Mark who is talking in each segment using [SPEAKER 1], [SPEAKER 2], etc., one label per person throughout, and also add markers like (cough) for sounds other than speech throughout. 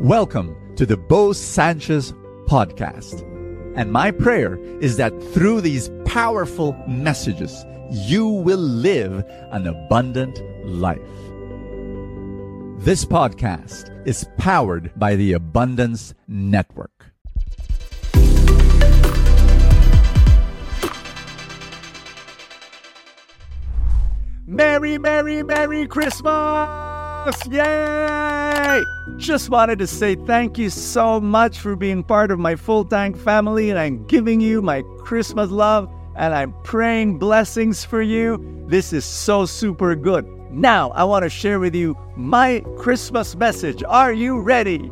[SPEAKER 1] Welcome to the Bo Sanchez podcast. And my prayer is that through these powerful messages, you will live an abundant life. This podcast is powered by the Abundance Network. Merry, Merry, Merry Christmas! Yay! Just wanted to say thank you so much for being part of my full tank family, and I'm giving you my Christmas love and I'm praying blessings for you. This is so super good. Now, I want to share with you my Christmas message. Are you ready?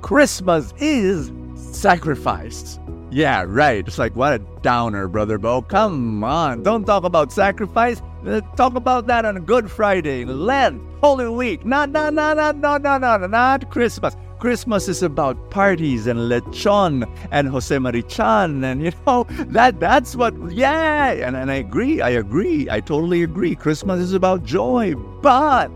[SPEAKER 1] Christmas is sacrifice. Yeah, right. It's like, what a downer, Brother Bo. Come on. Don't talk about sacrifice. Uh, talk about that on Good Friday, Lent, Holy Week. No, no, no, no, no, no, no, not Christmas. Christmas is about parties and lechon and Jose Mari Chan and you know that that's what yeah and, and I agree I agree I totally agree. Christmas is about joy but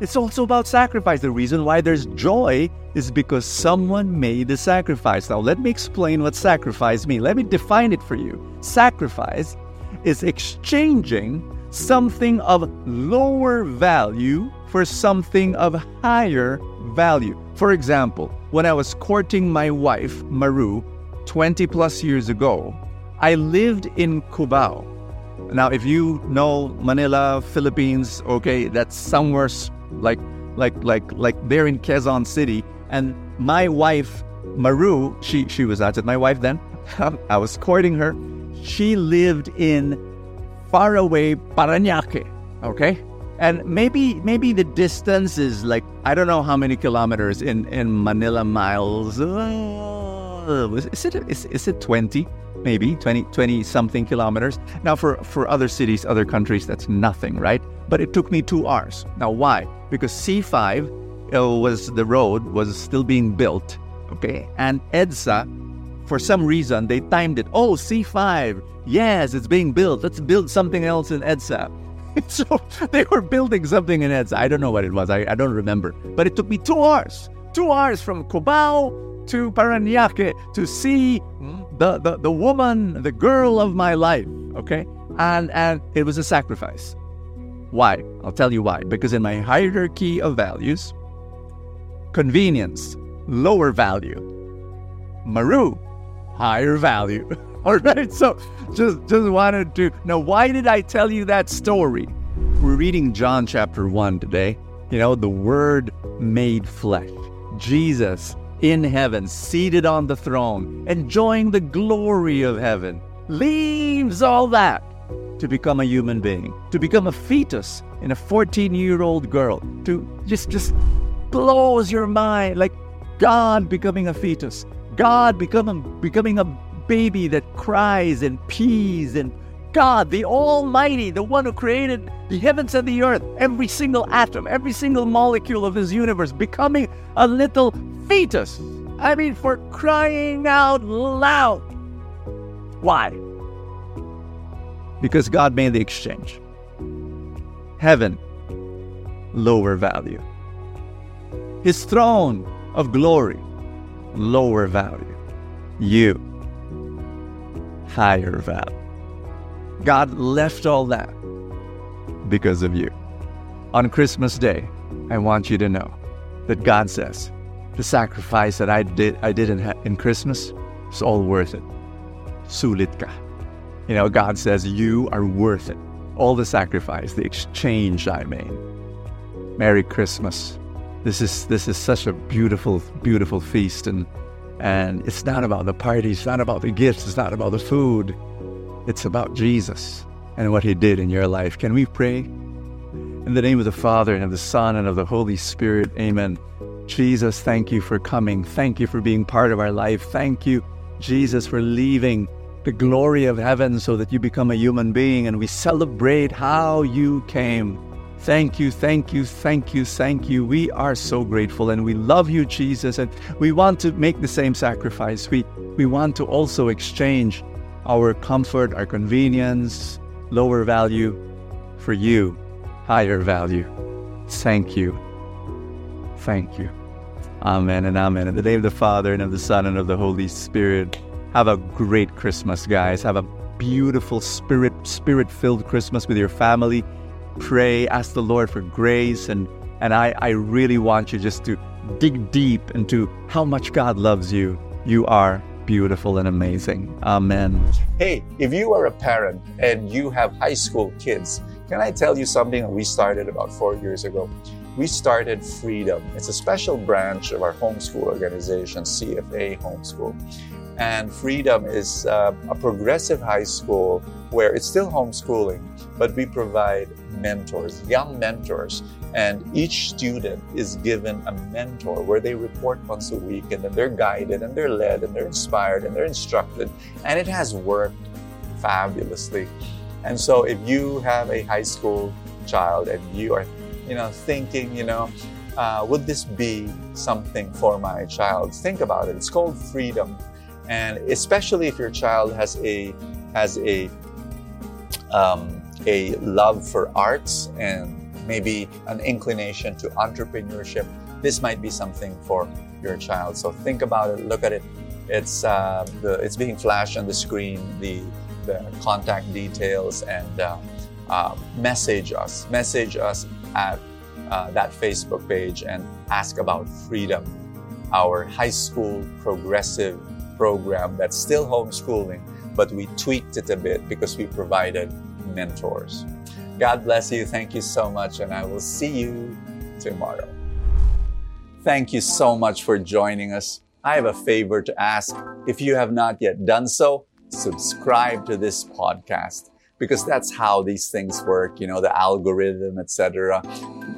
[SPEAKER 1] it's also about sacrifice. The reason why there's joy is because someone made the sacrifice. Now let me explain what sacrifice means let me define it for you. Sacrifice is exchanging something of lower value for something of higher value. For example, when I was courting my wife, Maru, 20 plus years ago, I lived in Cubao. Now, if you know Manila, Philippines, okay, that's somewhere like like like like there in Quezon City. And my wife, Maru, she she was at my wife then. (laughs) I was courting her. She lived in faraway Parañaque, okay? And maybe maybe the distance is like I don't know how many kilometers in in Manila miles. Uh, is it is, is it 20? Maybe 20 20 something kilometers. Now for for other cities, other countries that's nothing, right? But it took me 2 hours. Now why? Because C5 uh, was the road was still being built, okay? And EDSA for some reason they timed it. Oh, C5. Yes, it's being built. Let's build something else in EDSA. (laughs) so they were building something in EDSA. I don't know what it was. I, I don't remember. But it took me two hours. Two hours from Cubao to Parañaque to see the, the, the woman, the girl of my life. Okay? And and it was a sacrifice. Why? I'll tell you why. Because in my hierarchy of values, convenience, lower value. Maru, higher value. (laughs) All right, so just just wanted to now. Why did I tell you that story? We're reading John chapter one today. You know, the Word made flesh, Jesus in heaven, seated on the throne, enjoying the glory of heaven, leaves all that to become a human being, to become a fetus in a 14-year-old girl, to just just blows your mind like God becoming a fetus, God becoming becoming a baby that cries and pees and God, the Almighty, the one who created the heavens and the earth, every single atom, every single molecule of this universe, becoming a little fetus. I mean, for crying out loud. Why? Because God made the exchange. Heaven, lower value. His throne of glory, lower value. You, higher value. God left all that because of you. On Christmas Day, I want you to know that God says the sacrifice that I did I did in, in Christmas is all worth it. Sulit ka. You know, God says you are worth it. All the sacrifice, the exchange I made. Merry Christmas. This is this is such a beautiful, beautiful feast and and it's not about the party, it's not about the gifts, it's not about the food. It's about Jesus and what He did in your life. Can we pray? In the name of the Father, and of the Son, and of the Holy Spirit, amen. Jesus, thank you for coming. Thank you for being part of our life. Thank you, Jesus, for leaving the glory of heaven so that you become a human being and we celebrate how you came. Thank you, thank you, thank you, thank you. We are so grateful and we love you, Jesus, and we want to make the same sacrifice. We, we want to also exchange our comfort, our convenience, lower value for you, higher value. Thank you. Thank you. Amen and amen. In the name of the Father and of the Son and of the Holy Spirit. Have a great Christmas, guys. Have a beautiful spirit spirit filled Christmas with your family. Pray, ask the Lord for grace and and I, I really want you just to dig deep into how much God loves you. You are beautiful and amazing. Amen.
[SPEAKER 2] Hey, if you are a parent and you have high school kids, can I tell you something that we started about four years ago? We started Freedom. It's a special branch of our homeschool organization, CFA Homeschool. And Freedom is uh, a progressive high school where it's still homeschooling, but we provide mentors, young mentors. And each student is given a mentor where they report once a week and then they're guided and they're led and they're inspired and they're instructed. And it has worked fabulously. And so if you have a high school child and you are, you know, thinking, you know, uh, would this be something for my child? Think about it. It's called freedom and especially if your child has a has a um, a love for arts and maybe an inclination to entrepreneurship, this might be something for your child. So think about it, look at it. It's uh, the, it's being flashed on the screen, the the contact details, and uh, uh, message us. Message us at uh, that Facebook page and ask about freedom, our high school progressive program that's still homeschooling, but we tweaked it a bit because we provided mentors. God bless you. Thank you so much, and I will see you tomorrow. Thank you so much for joining us. I have a favor to ask. If you have not yet done so, subscribe to this podcast because that's how these things work, you know, the algorithm, etc.